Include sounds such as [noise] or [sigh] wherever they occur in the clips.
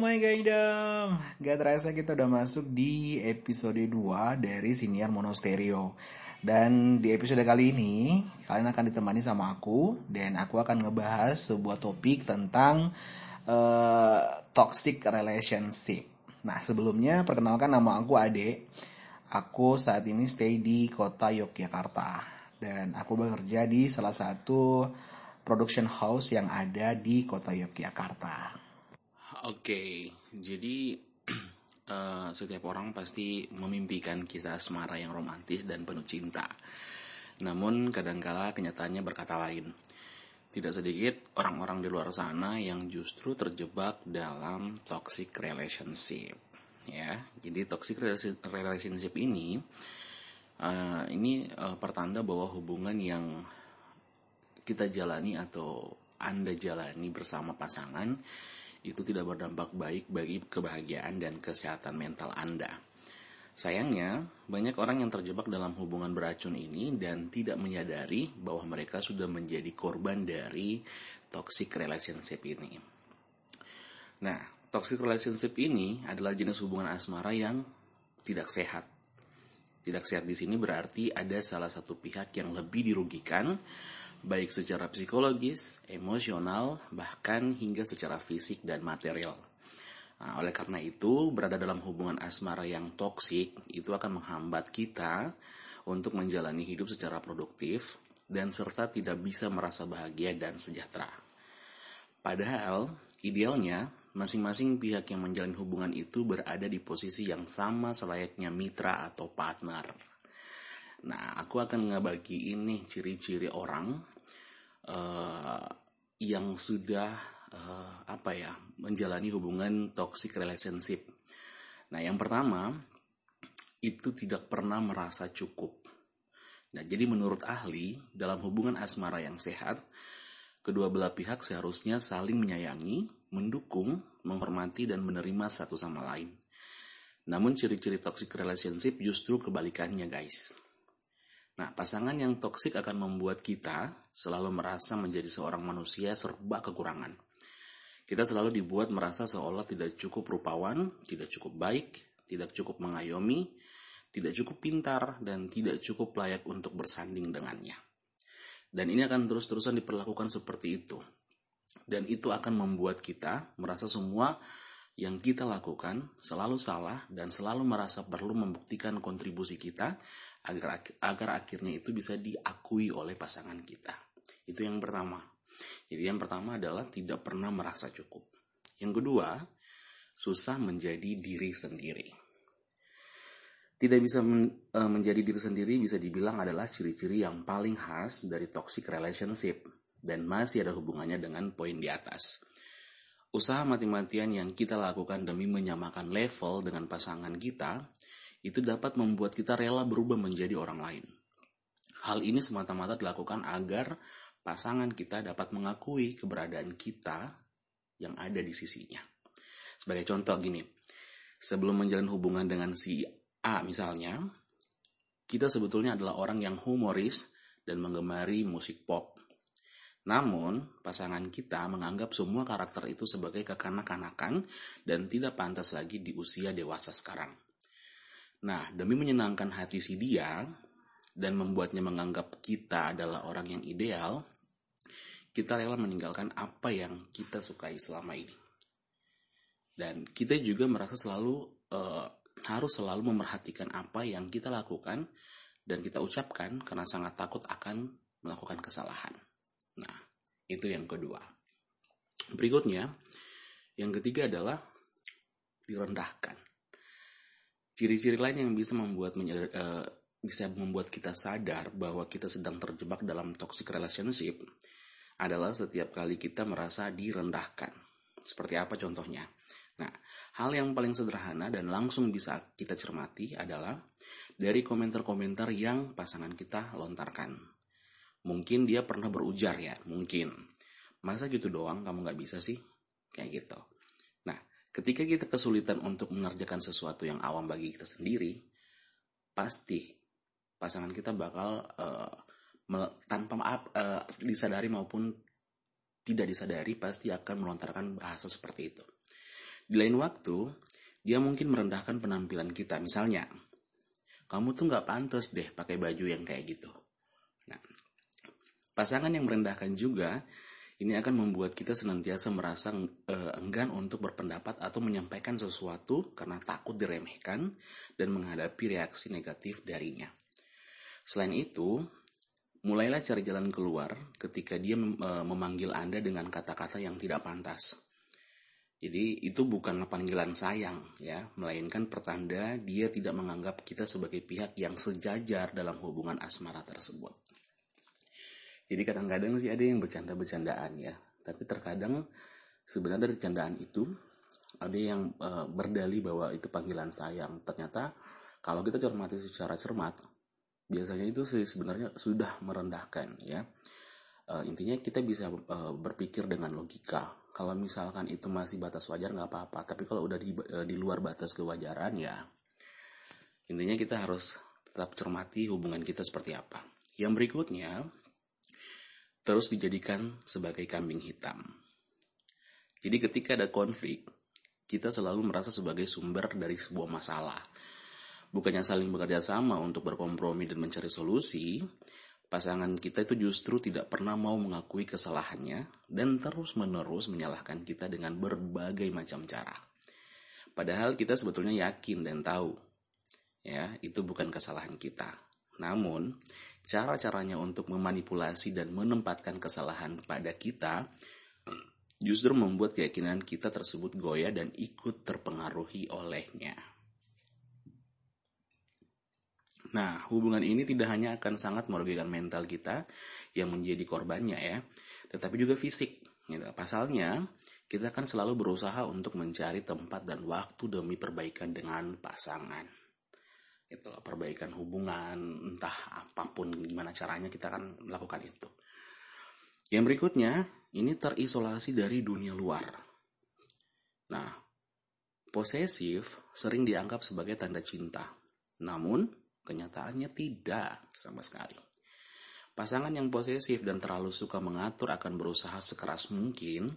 my god, gak terasa kita udah masuk di episode 2 dari Siniar Monostereo. Dan di episode kali ini, kalian akan ditemani sama aku, dan aku akan ngebahas sebuah topik tentang uh, toxic relationship. Nah sebelumnya, perkenalkan nama aku Ade. Aku saat ini stay di kota Yogyakarta. Dan aku bekerja di salah satu production house yang ada di kota Yogyakarta. Oke, jadi uh, [clears throat] setiap orang pasti memimpikan kisah asmara yang romantis dan penuh cinta. Namun kadangkala kenyataannya berkata lain. Tidak sedikit orang-orang di luar sana yang justru terjebak dalam toxic relationship. Ya, jadi toxic relationship ini uh, ini uh, pertanda bahwa hubungan yang kita jalani atau Anda jalani bersama pasangan itu tidak berdampak baik bagi kebahagiaan dan kesehatan mental Anda. Sayangnya, banyak orang yang terjebak dalam hubungan beracun ini dan tidak menyadari bahwa mereka sudah menjadi korban dari toxic relationship ini. Nah, toxic relationship ini adalah jenis hubungan asmara yang tidak sehat. Tidak sehat di sini berarti ada salah satu pihak yang lebih dirugikan baik secara psikologis, emosional, bahkan hingga secara fisik dan material. Nah, oleh karena itu, berada dalam hubungan asmara yang toksik itu akan menghambat kita untuk menjalani hidup secara produktif dan serta tidak bisa merasa bahagia dan sejahtera. Padahal, idealnya masing-masing pihak yang menjalin hubungan itu berada di posisi yang sama selayaknya mitra atau partner. Nah, aku akan ngebagi ini ciri-ciri orang uh, yang sudah uh, apa ya menjalani hubungan toxic relationship. Nah, yang pertama itu tidak pernah merasa cukup. Nah, jadi menurut ahli, dalam hubungan asmara yang sehat, kedua belah pihak seharusnya saling menyayangi, mendukung, menghormati, dan menerima satu sama lain. Namun ciri-ciri toxic relationship justru kebalikannya guys. Nah, pasangan yang toksik akan membuat kita selalu merasa menjadi seorang manusia serba kekurangan. Kita selalu dibuat merasa seolah tidak cukup rupawan, tidak cukup baik, tidak cukup mengayomi, tidak cukup pintar, dan tidak cukup layak untuk bersanding dengannya. Dan ini akan terus-terusan diperlakukan seperti itu. Dan itu akan membuat kita merasa semua yang kita lakukan selalu salah dan selalu merasa perlu membuktikan kontribusi kita agar agar akhirnya itu bisa diakui oleh pasangan kita. Itu yang pertama. Jadi yang pertama adalah tidak pernah merasa cukup. Yang kedua, susah menjadi diri sendiri. Tidak bisa men, e, menjadi diri sendiri bisa dibilang adalah ciri-ciri yang paling khas dari toxic relationship dan masih ada hubungannya dengan poin di atas. Usaha mati-matian yang kita lakukan demi menyamakan level dengan pasangan kita itu dapat membuat kita rela berubah menjadi orang lain. Hal ini semata-mata dilakukan agar pasangan kita dapat mengakui keberadaan kita yang ada di sisinya. Sebagai contoh gini, sebelum menjalin hubungan dengan si A misalnya, kita sebetulnya adalah orang yang humoris dan menggemari musik pop. Namun, pasangan kita menganggap semua karakter itu sebagai kekanak-kanakan dan tidak pantas lagi di usia dewasa sekarang. Nah, demi menyenangkan hati si dia dan membuatnya menganggap kita adalah orang yang ideal, kita rela meninggalkan apa yang kita sukai selama ini. Dan kita juga merasa selalu uh, harus selalu memerhatikan apa yang kita lakukan dan kita ucapkan karena sangat takut akan melakukan kesalahan. Nah, itu yang kedua. Berikutnya, yang ketiga adalah direndahkan. Ciri-ciri lain yang bisa membuat uh, bisa membuat kita sadar bahwa kita sedang terjebak dalam toxic relationship adalah setiap kali kita merasa direndahkan. Seperti apa contohnya? Nah, hal yang paling sederhana dan langsung bisa kita cermati adalah dari komentar-komentar yang pasangan kita lontarkan. Mungkin dia pernah berujar ya, mungkin. Masa gitu doang kamu gak bisa sih? Kayak gitu. Ketika kita kesulitan untuk mengerjakan sesuatu yang awam bagi kita sendiri, pasti pasangan kita bakal uh, tanpa maaf uh, disadari maupun tidak disadari pasti akan melontarkan bahasa seperti itu. Di lain waktu, dia mungkin merendahkan penampilan kita. Misalnya, kamu tuh nggak pantas deh pakai baju yang kayak gitu. Nah, pasangan yang merendahkan juga ini akan membuat kita senantiasa merasa uh, enggan untuk berpendapat atau menyampaikan sesuatu karena takut diremehkan dan menghadapi reaksi negatif darinya. Selain itu, mulailah cari jalan keluar ketika dia uh, memanggil Anda dengan kata-kata yang tidak pantas. Jadi itu bukanlah panggilan sayang ya, melainkan pertanda dia tidak menganggap kita sebagai pihak yang sejajar dalam hubungan asmara tersebut. Jadi kadang-kadang sih ada yang bercanda-bercandaan ya. Tapi terkadang sebenarnya dari candaan itu ada yang e, berdali bahwa itu panggilan sayang. Ternyata kalau kita cermati secara cermat, biasanya itu sih sebenarnya sudah merendahkan ya. E, intinya kita bisa e, berpikir dengan logika. Kalau misalkan itu masih batas wajar nggak apa-apa. Tapi kalau udah di, e, di luar batas kewajaran ya, intinya kita harus tetap cermati hubungan kita seperti apa. Yang berikutnya, terus dijadikan sebagai kambing hitam. Jadi ketika ada konflik, kita selalu merasa sebagai sumber dari sebuah masalah. Bukannya saling bekerja sama untuk berkompromi dan mencari solusi, pasangan kita itu justru tidak pernah mau mengakui kesalahannya dan terus-menerus menyalahkan kita dengan berbagai macam cara. Padahal kita sebetulnya yakin dan tahu ya, itu bukan kesalahan kita. Namun, cara-caranya untuk memanipulasi dan menempatkan kesalahan pada kita justru membuat keyakinan kita tersebut goyah dan ikut terpengaruhi olehnya. Nah, hubungan ini tidak hanya akan sangat merugikan mental kita yang menjadi korbannya ya, tetapi juga fisik. Gitu. Pasalnya, kita akan selalu berusaha untuk mencari tempat dan waktu demi perbaikan dengan pasangan itu perbaikan hubungan entah apa pun gimana caranya kita akan melakukan itu. Yang berikutnya ini terisolasi dari dunia luar. Nah posesif sering dianggap sebagai tanda cinta. Namun kenyataannya tidak sama sekali. Pasangan yang posesif dan terlalu suka mengatur akan berusaha sekeras mungkin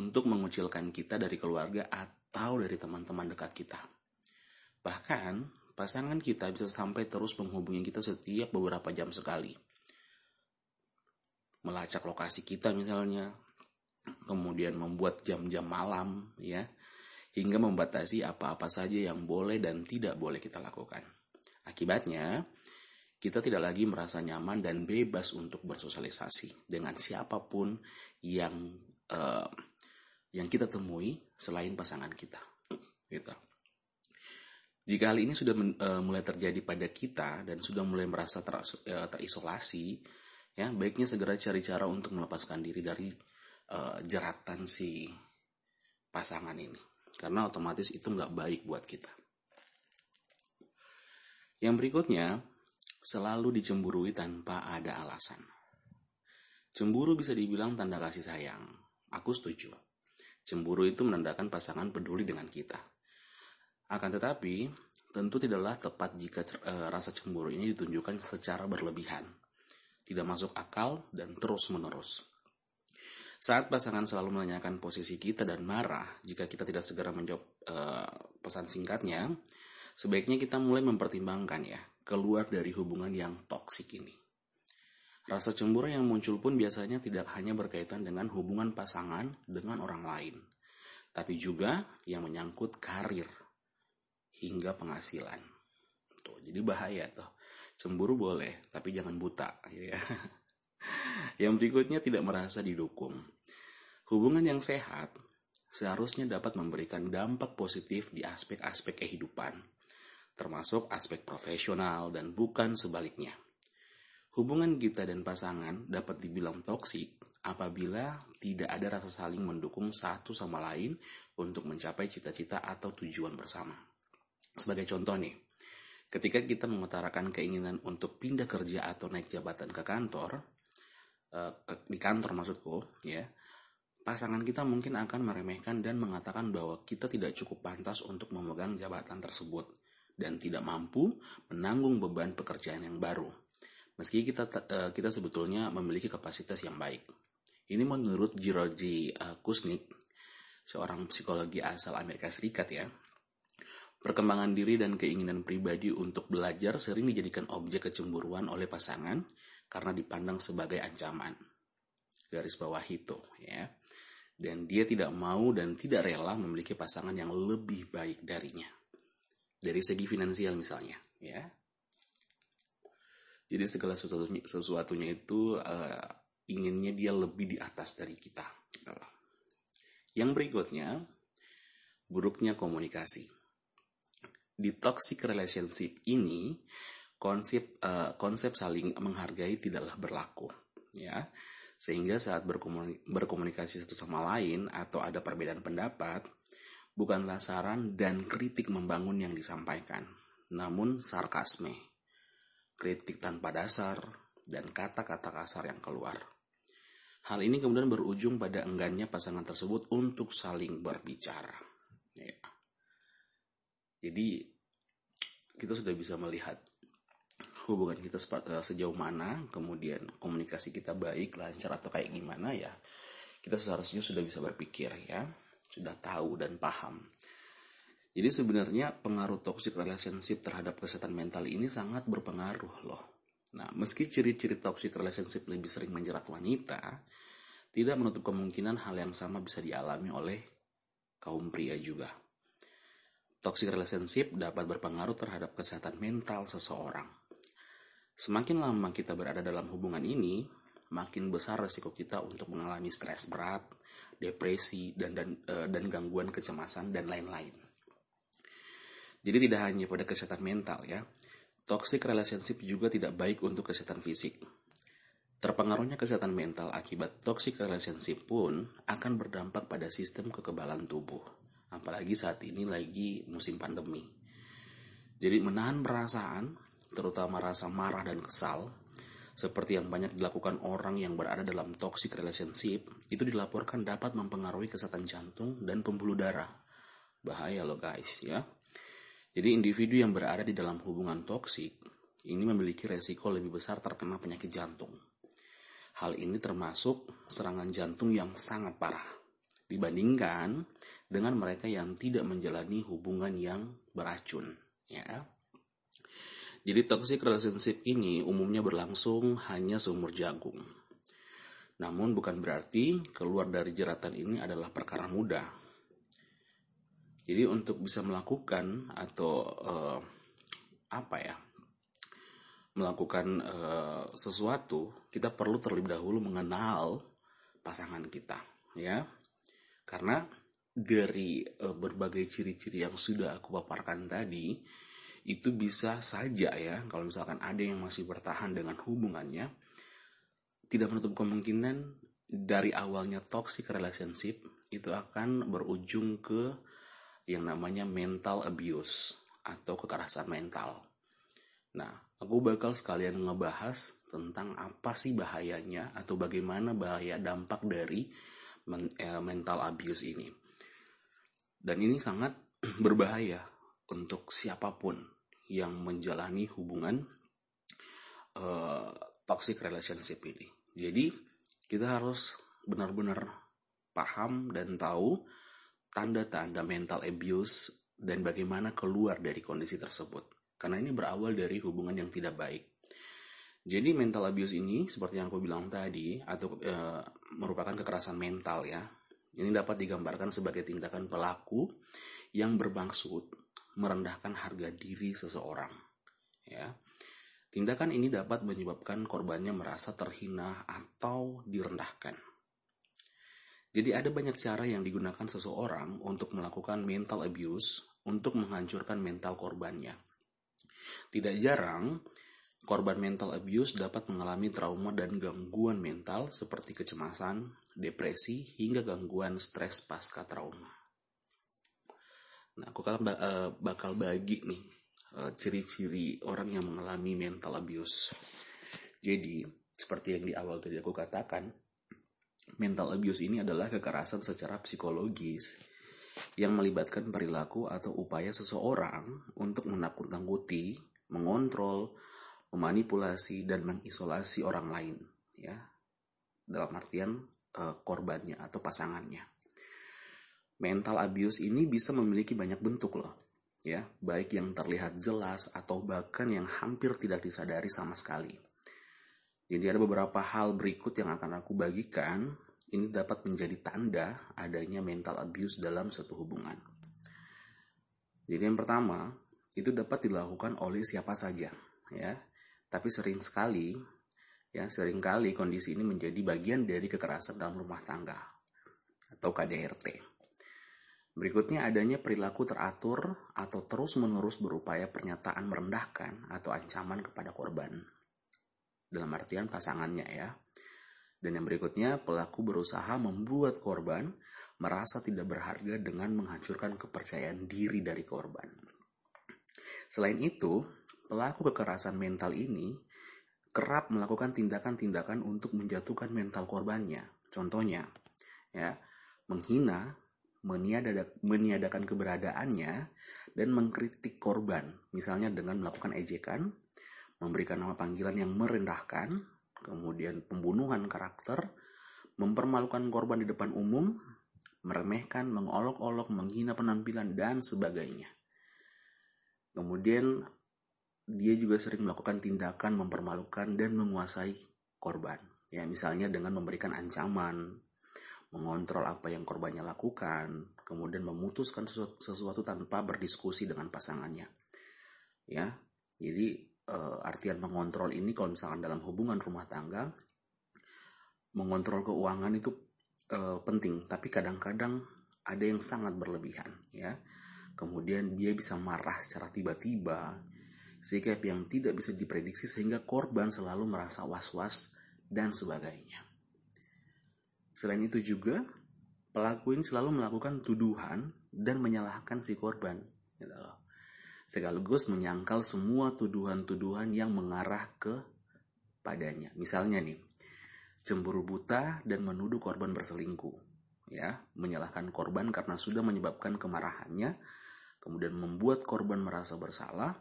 untuk mengucilkan kita dari keluarga atau dari teman-teman dekat kita. Bahkan pasangan kita bisa sampai terus menghubungi kita setiap beberapa jam sekali. Melacak lokasi kita misalnya, kemudian membuat jam-jam malam ya, hingga membatasi apa-apa saja yang boleh dan tidak boleh kita lakukan. Akibatnya, kita tidak lagi merasa nyaman dan bebas untuk bersosialisasi dengan siapa pun yang uh, yang kita temui selain pasangan kita. Gitu. Jika hal ini sudah uh, mulai terjadi pada kita dan sudah mulai merasa ter, uh, terisolasi, ya baiknya segera cari cara untuk melepaskan diri dari uh, jeratan si pasangan ini, karena otomatis itu nggak baik buat kita. Yang berikutnya, selalu dicemburui tanpa ada alasan. Cemburu bisa dibilang tanda kasih sayang. Aku setuju. Cemburu itu menandakan pasangan peduli dengan kita. Akan tetapi, tentu tidaklah tepat jika e, rasa cemburu ini ditunjukkan secara berlebihan, tidak masuk akal, dan terus-menerus. Saat pasangan selalu menanyakan posisi kita dan marah jika kita tidak segera menjawab e, pesan singkatnya, sebaiknya kita mulai mempertimbangkan ya, keluar dari hubungan yang toksik ini. Rasa cemburu yang muncul pun biasanya tidak hanya berkaitan dengan hubungan pasangan dengan orang lain, tapi juga yang menyangkut karir, hingga penghasilan. Tuh, jadi bahaya tuh. Cemburu boleh, tapi jangan buta. Ya. [laughs] yang berikutnya tidak merasa didukung. Hubungan yang sehat seharusnya dapat memberikan dampak positif di aspek-aspek kehidupan, termasuk aspek profesional dan bukan sebaliknya. Hubungan kita dan pasangan dapat dibilang toksik apabila tidak ada rasa saling mendukung satu sama lain untuk mencapai cita-cita atau tujuan bersama. Sebagai contoh nih, ketika kita mengutarakan keinginan untuk pindah kerja atau naik jabatan ke kantor, eh, di kantor maksudku, ya, pasangan kita mungkin akan meremehkan dan mengatakan bahwa kita tidak cukup pantas untuk memegang jabatan tersebut dan tidak mampu menanggung beban pekerjaan yang baru. Meski kita eh, kita sebetulnya memiliki kapasitas yang baik. Ini menurut Jiroji eh, Kusnik, seorang psikologi asal Amerika Serikat ya. Perkembangan diri dan keinginan pribadi untuk belajar sering dijadikan objek kecemburuan oleh pasangan karena dipandang sebagai ancaman. Garis bawah itu ya. Dan dia tidak mau dan tidak rela memiliki pasangan yang lebih baik darinya. Dari segi finansial misalnya, ya. Jadi segala sesuatunya, sesuatunya itu uh, inginnya dia lebih di atas dari kita. Yang berikutnya, buruknya komunikasi. Di toxic relationship ini, konsep uh, konsep saling menghargai tidaklah berlaku, ya. Sehingga saat berkomunikasi satu sama lain atau ada perbedaan pendapat, bukanlah saran dan kritik membangun yang disampaikan, namun sarkasme, kritik tanpa dasar, dan kata-kata kasar yang keluar. Hal ini kemudian berujung pada enggannya pasangan tersebut untuk saling berbicara. Ya. Jadi kita sudah bisa melihat hubungan kita eh, sejauh mana, kemudian komunikasi kita baik, lancar atau kayak gimana ya, kita seharusnya sudah bisa berpikir ya, sudah tahu dan paham. Jadi sebenarnya pengaruh toxic relationship terhadap kesehatan mental ini sangat berpengaruh loh. Nah, meski ciri-ciri toxic relationship lebih sering menjerat wanita, tidak menutup kemungkinan hal yang sama bisa dialami oleh kaum pria juga. Toxic relationship dapat berpengaruh terhadap kesehatan mental seseorang. Semakin lama kita berada dalam hubungan ini, makin besar resiko kita untuk mengalami stres berat, depresi, dan, dan, uh, dan gangguan kecemasan, dan lain-lain. Jadi tidak hanya pada kesehatan mental ya, toxic relationship juga tidak baik untuk kesehatan fisik. Terpengaruhnya kesehatan mental akibat toxic relationship pun akan berdampak pada sistem kekebalan tubuh. Apalagi saat ini lagi musim pandemi. Jadi menahan perasaan terutama rasa marah dan kesal, seperti yang banyak dilakukan orang yang berada dalam toxic relationship, itu dilaporkan dapat mempengaruhi kesehatan jantung dan pembuluh darah. Bahaya loh guys ya. Jadi individu yang berada di dalam hubungan toksik ini memiliki resiko lebih besar terkena penyakit jantung. Hal ini termasuk serangan jantung yang sangat parah dibandingkan dengan mereka yang tidak menjalani hubungan yang beracun, ya. Jadi toxic relationship ini umumnya berlangsung hanya seumur jagung. Namun bukan berarti keluar dari jeratan ini adalah perkara mudah. Jadi untuk bisa melakukan atau uh, apa ya melakukan uh, sesuatu kita perlu terlebih dahulu mengenal pasangan kita ya karena dari uh, berbagai ciri-ciri yang sudah aku paparkan tadi itu bisa saja ya kalau misalkan ada yang masih bertahan dengan hubungannya tidak menutup kemungkinan dari awalnya toxic relationship itu akan berujung ke yang namanya mental abuse atau kekerasan mental. Nah, aku bakal sekalian ngebahas tentang apa sih bahayanya atau bagaimana bahaya dampak dari eh, mental abuse ini. Dan ini sangat [clears throat] berbahaya untuk siapa pun yang menjalani hubungan uh, toxic relationship ini. Jadi kita harus benar-benar paham dan tahu tanda-tanda mental abuse dan bagaimana keluar dari kondisi tersebut. Karena ini berawal dari hubungan yang tidak baik. Jadi mental abuse ini seperti yang aku bilang tadi atau e, merupakan kekerasan mental ya. Ini dapat digambarkan sebagai tindakan pelaku yang bermaksud merendahkan harga diri seseorang. Ya. Tindakan ini dapat menyebabkan korbannya merasa terhina atau direndahkan. Jadi ada banyak cara yang digunakan seseorang untuk melakukan mental abuse untuk menghancurkan mental korbannya. Tidak jarang, korban mental abuse dapat mengalami trauma dan gangguan mental seperti kecemasan, depresi, hingga gangguan stres pasca trauma. Nah, aku kan bakal bagi nih eh, ciri-ciri orang yang mengalami mental abuse. Jadi, seperti yang di awal tadi aku katakan, mental abuse ini adalah kekerasan secara psikologis yang melibatkan perilaku atau upaya seseorang untuk menakut-nakuti, mengontrol, memanipulasi dan mengisolasi orang lain, ya. Dalam artian uh, korbannya atau pasangannya. mental abuse ini bisa memiliki banyak bentuk loh. Ya, baik yang terlihat jelas atau bahkan yang hampir tidak disadari sama sekali. Jadi ada beberapa hal berikut yang akan aku bagikan. Ini dapat menjadi tanda adanya mental abuse dalam suatu hubungan. Jadi yang pertama, itu dapat dilakukan oleh siapa saja, ya. Tapi sering sekali, ya sering kali kondisi ini menjadi bagian dari kekerasan dalam rumah tangga atau KDRT. Berikutnya adanya perilaku teratur atau terus-menerus berupaya pernyataan merendahkan atau ancaman kepada korban dalam artian pasangannya ya. Dan yang berikutnya, pelaku berusaha membuat korban merasa tidak berharga dengan menghancurkan kepercayaan diri dari korban. Selain itu, pelaku kekerasan mental ini kerap melakukan tindakan-tindakan untuk menjatuhkan mental korbannya. Contohnya, ya, menghina, meniadakan keberadaannya, dan mengkritik korban, misalnya dengan melakukan ejekan, memberikan nama panggilan yang merendahkan, kemudian pembunuhan karakter, mempermalukan korban di depan umum, meremehkan, mengolok-olok, menghina penampilan, dan sebagainya. Kemudian dia juga sering melakukan tindakan mempermalukan dan menguasai korban. Ya, misalnya dengan memberikan ancaman, mengontrol apa yang korbannya lakukan, kemudian memutuskan sesuatu, sesuatu tanpa berdiskusi dengan pasangannya. Ya, jadi uh, artian mengontrol ini kalau misalkan dalam hubungan rumah tangga mengontrol keuangan itu uh, penting tapi kadang-kadang ada yang sangat berlebihan ya kemudian dia bisa marah secara tiba-tiba sikap yang tidak bisa diprediksi sehingga korban selalu merasa was-was dan sebagainya. Selain itu juga pelaku ini selalu melakukan tuduhan dan menyalahkan si korban gitu sekaligus menyangkal semua tuduhan-tuduhan yang mengarah ke padanya. Misalnya nih, cemburu buta dan menuduh korban berselingkuh, ya, menyalahkan korban karena sudah menyebabkan kemarahannya, kemudian membuat korban merasa bersalah,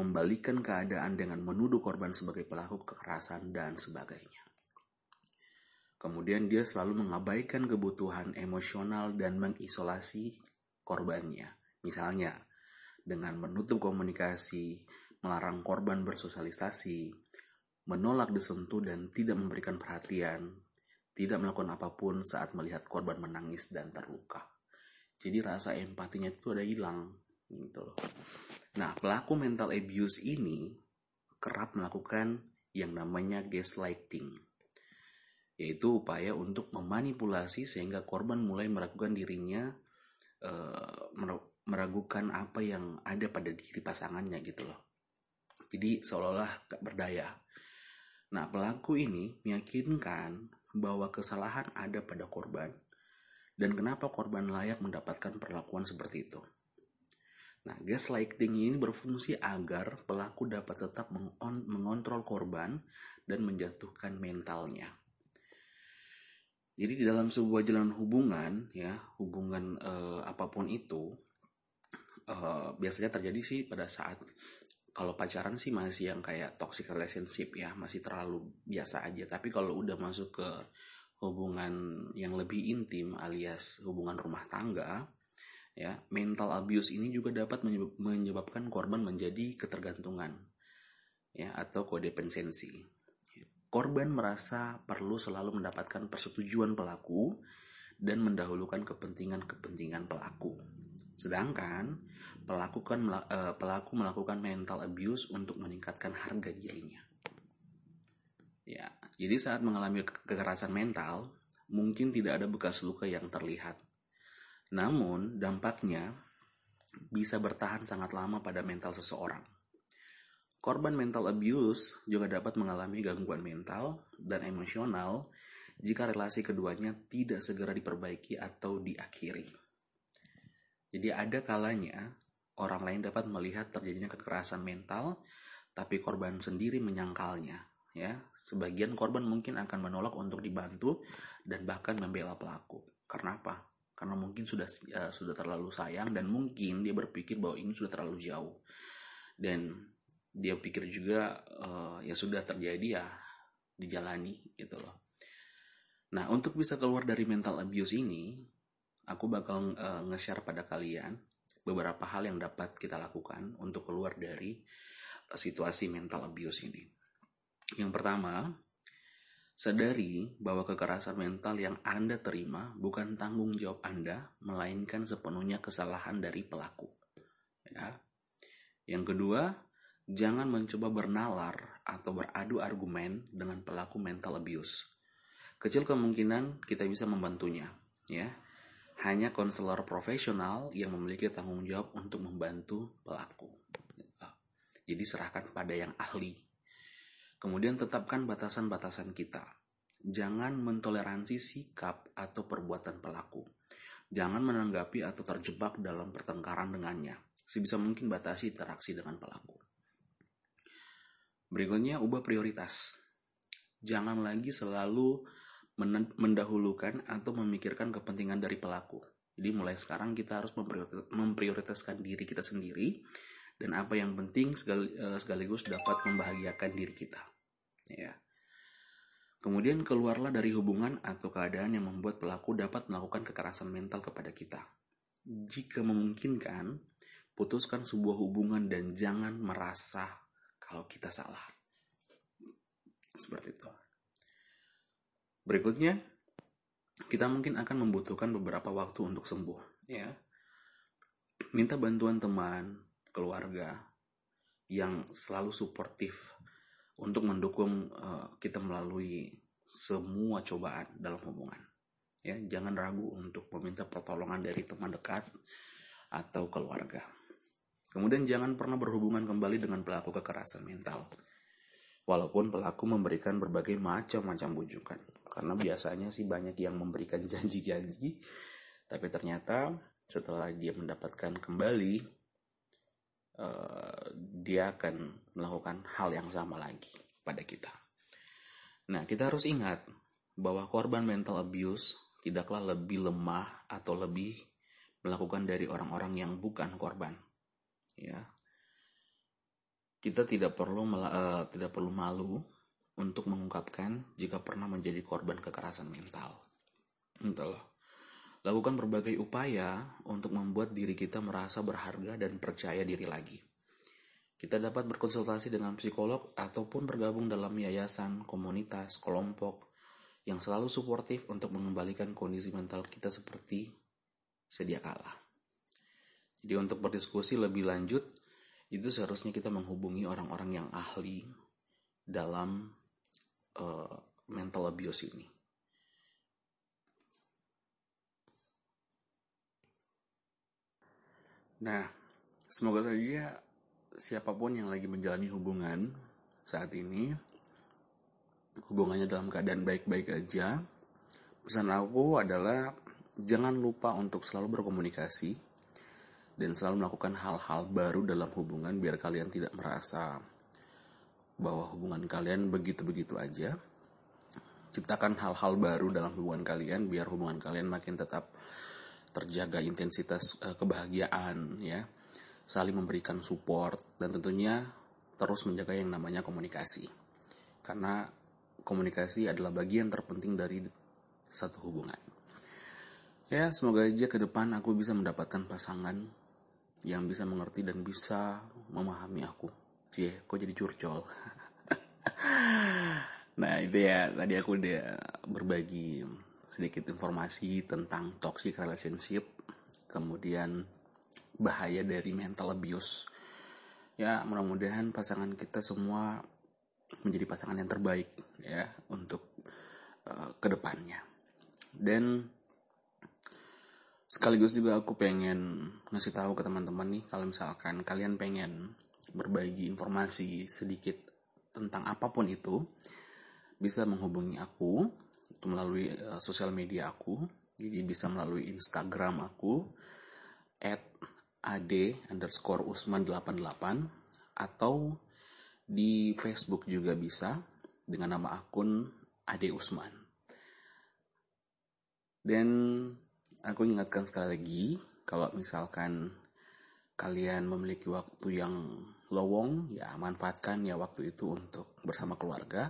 membalikan keadaan dengan menuduh korban sebagai pelaku kekerasan dan sebagainya. Kemudian dia selalu mengabaikan kebutuhan emosional dan mengisolasi korbannya. Misalnya, dengan menutup komunikasi, melarang korban bersosialisasi, menolak disentuh dan tidak memberikan perhatian, tidak melakukan apa pun saat melihat korban menangis dan terluka. Jadi rasa empatinya itu ada hilang gitu loh. Nah, pelaku mental abuse ini kerap melakukan yang namanya gaslighting yaitu upaya untuk memanipulasi sehingga korban mulai meragukan dirinya uh, meragukan apa yang ada pada diri pasangannya gitu loh. Jadi seolah-olah gak berdaya. Nah pelaku ini meyakinkan bahwa kesalahan ada pada korban dan kenapa korban layak mendapatkan perlakuan seperti itu. Nah, gaslighting ini berfungsi agar pelaku dapat tetap mengontrol korban dan menjatuhkan mentalnya. Jadi di dalam sebuah jalan hubungan, ya hubungan eh, apa pun itu, uh, biasanya terjadi sih pada saat kalau pacaran sih masih yang kayak toxic relationship ya masih terlalu biasa aja tapi kalau udah masuk ke hubungan yang lebih intim alias hubungan rumah tangga ya mental abuse ini juga dapat menyebabkan korban menjadi ketergantungan ya atau kodependensi korban merasa perlu selalu mendapatkan persetujuan pelaku dan mendahulukan kepentingan-kepentingan pelaku Sedangkan pelaku, kan, uh, pelaku melakukan mental abuse untuk meningkatkan harga dirinya. Ya, jadi saat mengalami kekerasan mental, mungkin tidak ada bekas luka yang terlihat. Namun, dampaknya bisa bertahan sangat lama pada mental seseorang. Korban mental abuse juga dapat mengalami gangguan mental dan emosional jika relasi keduanya tidak segera diperbaiki atau diakhiri. Jadi ada kalanya orang lain dapat melihat terjadinya kekerasan mental, tapi korban sendiri menyangkalnya. Ya, sebagian korban mungkin akan menolak untuk dibantu dan bahkan membela pelaku. Karena apa? Karena mungkin sudah uh, sudah terlalu sayang dan mungkin dia berpikir bahwa ini sudah terlalu jauh. Dan dia pikir juga uh, ya sudah terjadi ya dijalani gitu loh. Nah, untuk bisa keluar dari mental abuse ini, aku bakal uh, nge-share pada kalian beberapa hal yang dapat kita lakukan untuk keluar dari situasi mental abuse ini. Yang pertama, sadari bahwa kekerasan mental yang Anda terima bukan tanggung jawab Anda, melainkan sepenuhnya kesalahan dari pelaku. Ya. Yang kedua, jangan mencoba bernalar atau beradu argumen dengan pelaku mental abuse. Kecil kemungkinan kita bisa membantunya, ya hanya konselor profesional yang memiliki tanggung jawab untuk membantu pelaku. Jadi serahkan pada yang ahli. Kemudian tetapkan batasan-batasan kita. Jangan mentoleransi sikap atau perbuatan pelaku. Jangan menanggapi atau terjebak dalam pertengkaran dengannya. Sebisa mungkin batasi interaksi dengan pelaku. Berikutnya, ubah prioritas. Jangan lagi selalu mendahulukan atau memikirkan kepentingan dari pelaku. Jadi mulai sekarang kita harus memprioritaskan diri kita sendiri dan apa yang penting eh, sekaligus dapat membahagiakan diri kita. Ya. Kemudian keluarlah dari hubungan atau keadaan yang membuat pelaku dapat melakukan kekerasan mental kepada kita. Jika memungkinkan, putuskan sebuah hubungan dan jangan merasa kalau kita salah. Seperti itu. Berikutnya, kita mungkin akan membutuhkan beberapa waktu untuk sembuh, ya. Minta bantuan teman, keluarga yang selalu suportif untuk mendukung uh, kita melalui semua cobaan dalam hubungan. Ya, jangan ragu untuk meminta pertolongan dari teman dekat atau keluarga. Kemudian jangan pernah berhubungan kembali dengan pelaku kekerasan mental. Walaupun pelaku memberikan berbagai macam-macam bujukan. Karena biasanya sih banyak yang memberikan [laughs] janji-janji, tapi ternyata setelah dia mendapatkan kembali, uh, dia akan melakukan hal yang sama lagi pada kita. Nah, kita harus ingat bahwa korban mental abuse tidaklah lebih lemah atau lebih melakukan dari orang-orang yang bukan korban. Ya. Kita tidak perlu uh, tidak perlu malu untuk mengungkapkan jika pernah menjadi korban kekerasan mental. Entahlah. Lakukan berbagai upaya untuk membuat diri kita merasa berharga dan percaya diri lagi. Kita dapat berkonsultasi dengan psikolog ataupun bergabung dalam yayasan, komunitas, kelompok yang selalu suportif untuk mengembalikan kondisi mental kita seperti sedia kala. Jadi untuk berdiskusi lebih lanjut, itu seharusnya kita menghubungi orang-orang yang ahli dalam uh, mental abuse ini. Nah, semoga saja siapa pun yang lagi menjalani hubungan saat ini, hubungannya dalam keadaan baik-baik aja. Pesan aku adalah jangan lupa untuk selalu berkomunikasi dan selalu melakukan hal-hal baru dalam hubungan biar kalian tidak merasa bahwa hubungan kalian begitu-begitu aja. Ciptakan hal-hal baru dalam hubungan kalian biar hubungan kalian makin tetap terjaga intensitas uh, kebahagiaan ya. Saling memberikan support dan tentunya terus menjaga yang namanya komunikasi. Karena komunikasi adalah bagian terpenting dari satu hubungan. Ya, semoga aja ke depan aku bisa mendapatkan pasangan yang bisa mengerti dan bisa memahami aku. Cie, kok jadi curcol? [laughs] nah itu ya tadi aku udah berbagi sedikit informasi tentang toxic relationship, kemudian bahaya dari mental abuse. Ya mudah-mudahan pasangan kita semua menjadi pasangan yang terbaik ya untuk uh, ke depannya. Dan sekaligus juga aku pengen ngasih tahu ke teman-teman nih kalau misalkan kalian pengen berbagi informasi sedikit tentang apa pun itu bisa menghubungi aku melalui uh, sosial media aku jadi bisa melalui Instagram aku at ad underscore usman 88 atau di Facebook juga bisa dengan nama akun Ade Usman dan aku ingatkan sekali lagi kalau misalkan kalian memiliki waktu yang lowong, ya manfaatkan ya waktu itu untuk bersama keluarga.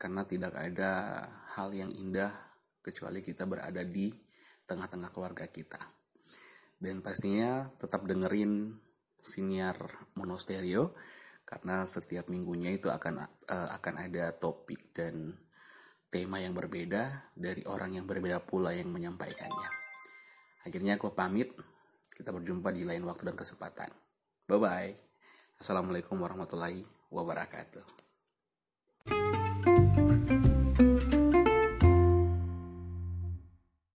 Karena tidak ada hal yang indah kecuali kita berada di tengah-tengah keluarga kita. Dan pastinya tetap dengerin siniar monostereo karena setiap minggunya itu akan uh, akan ada topik dan tema yang berbeda dari orang yang berbeda pula yang menyampaikannya. Akhirnya aku pamit. Kita berjumpa di lain waktu dan kesempatan. Bye bye. Assalamualaikum warahmatullahi wabarakatuh.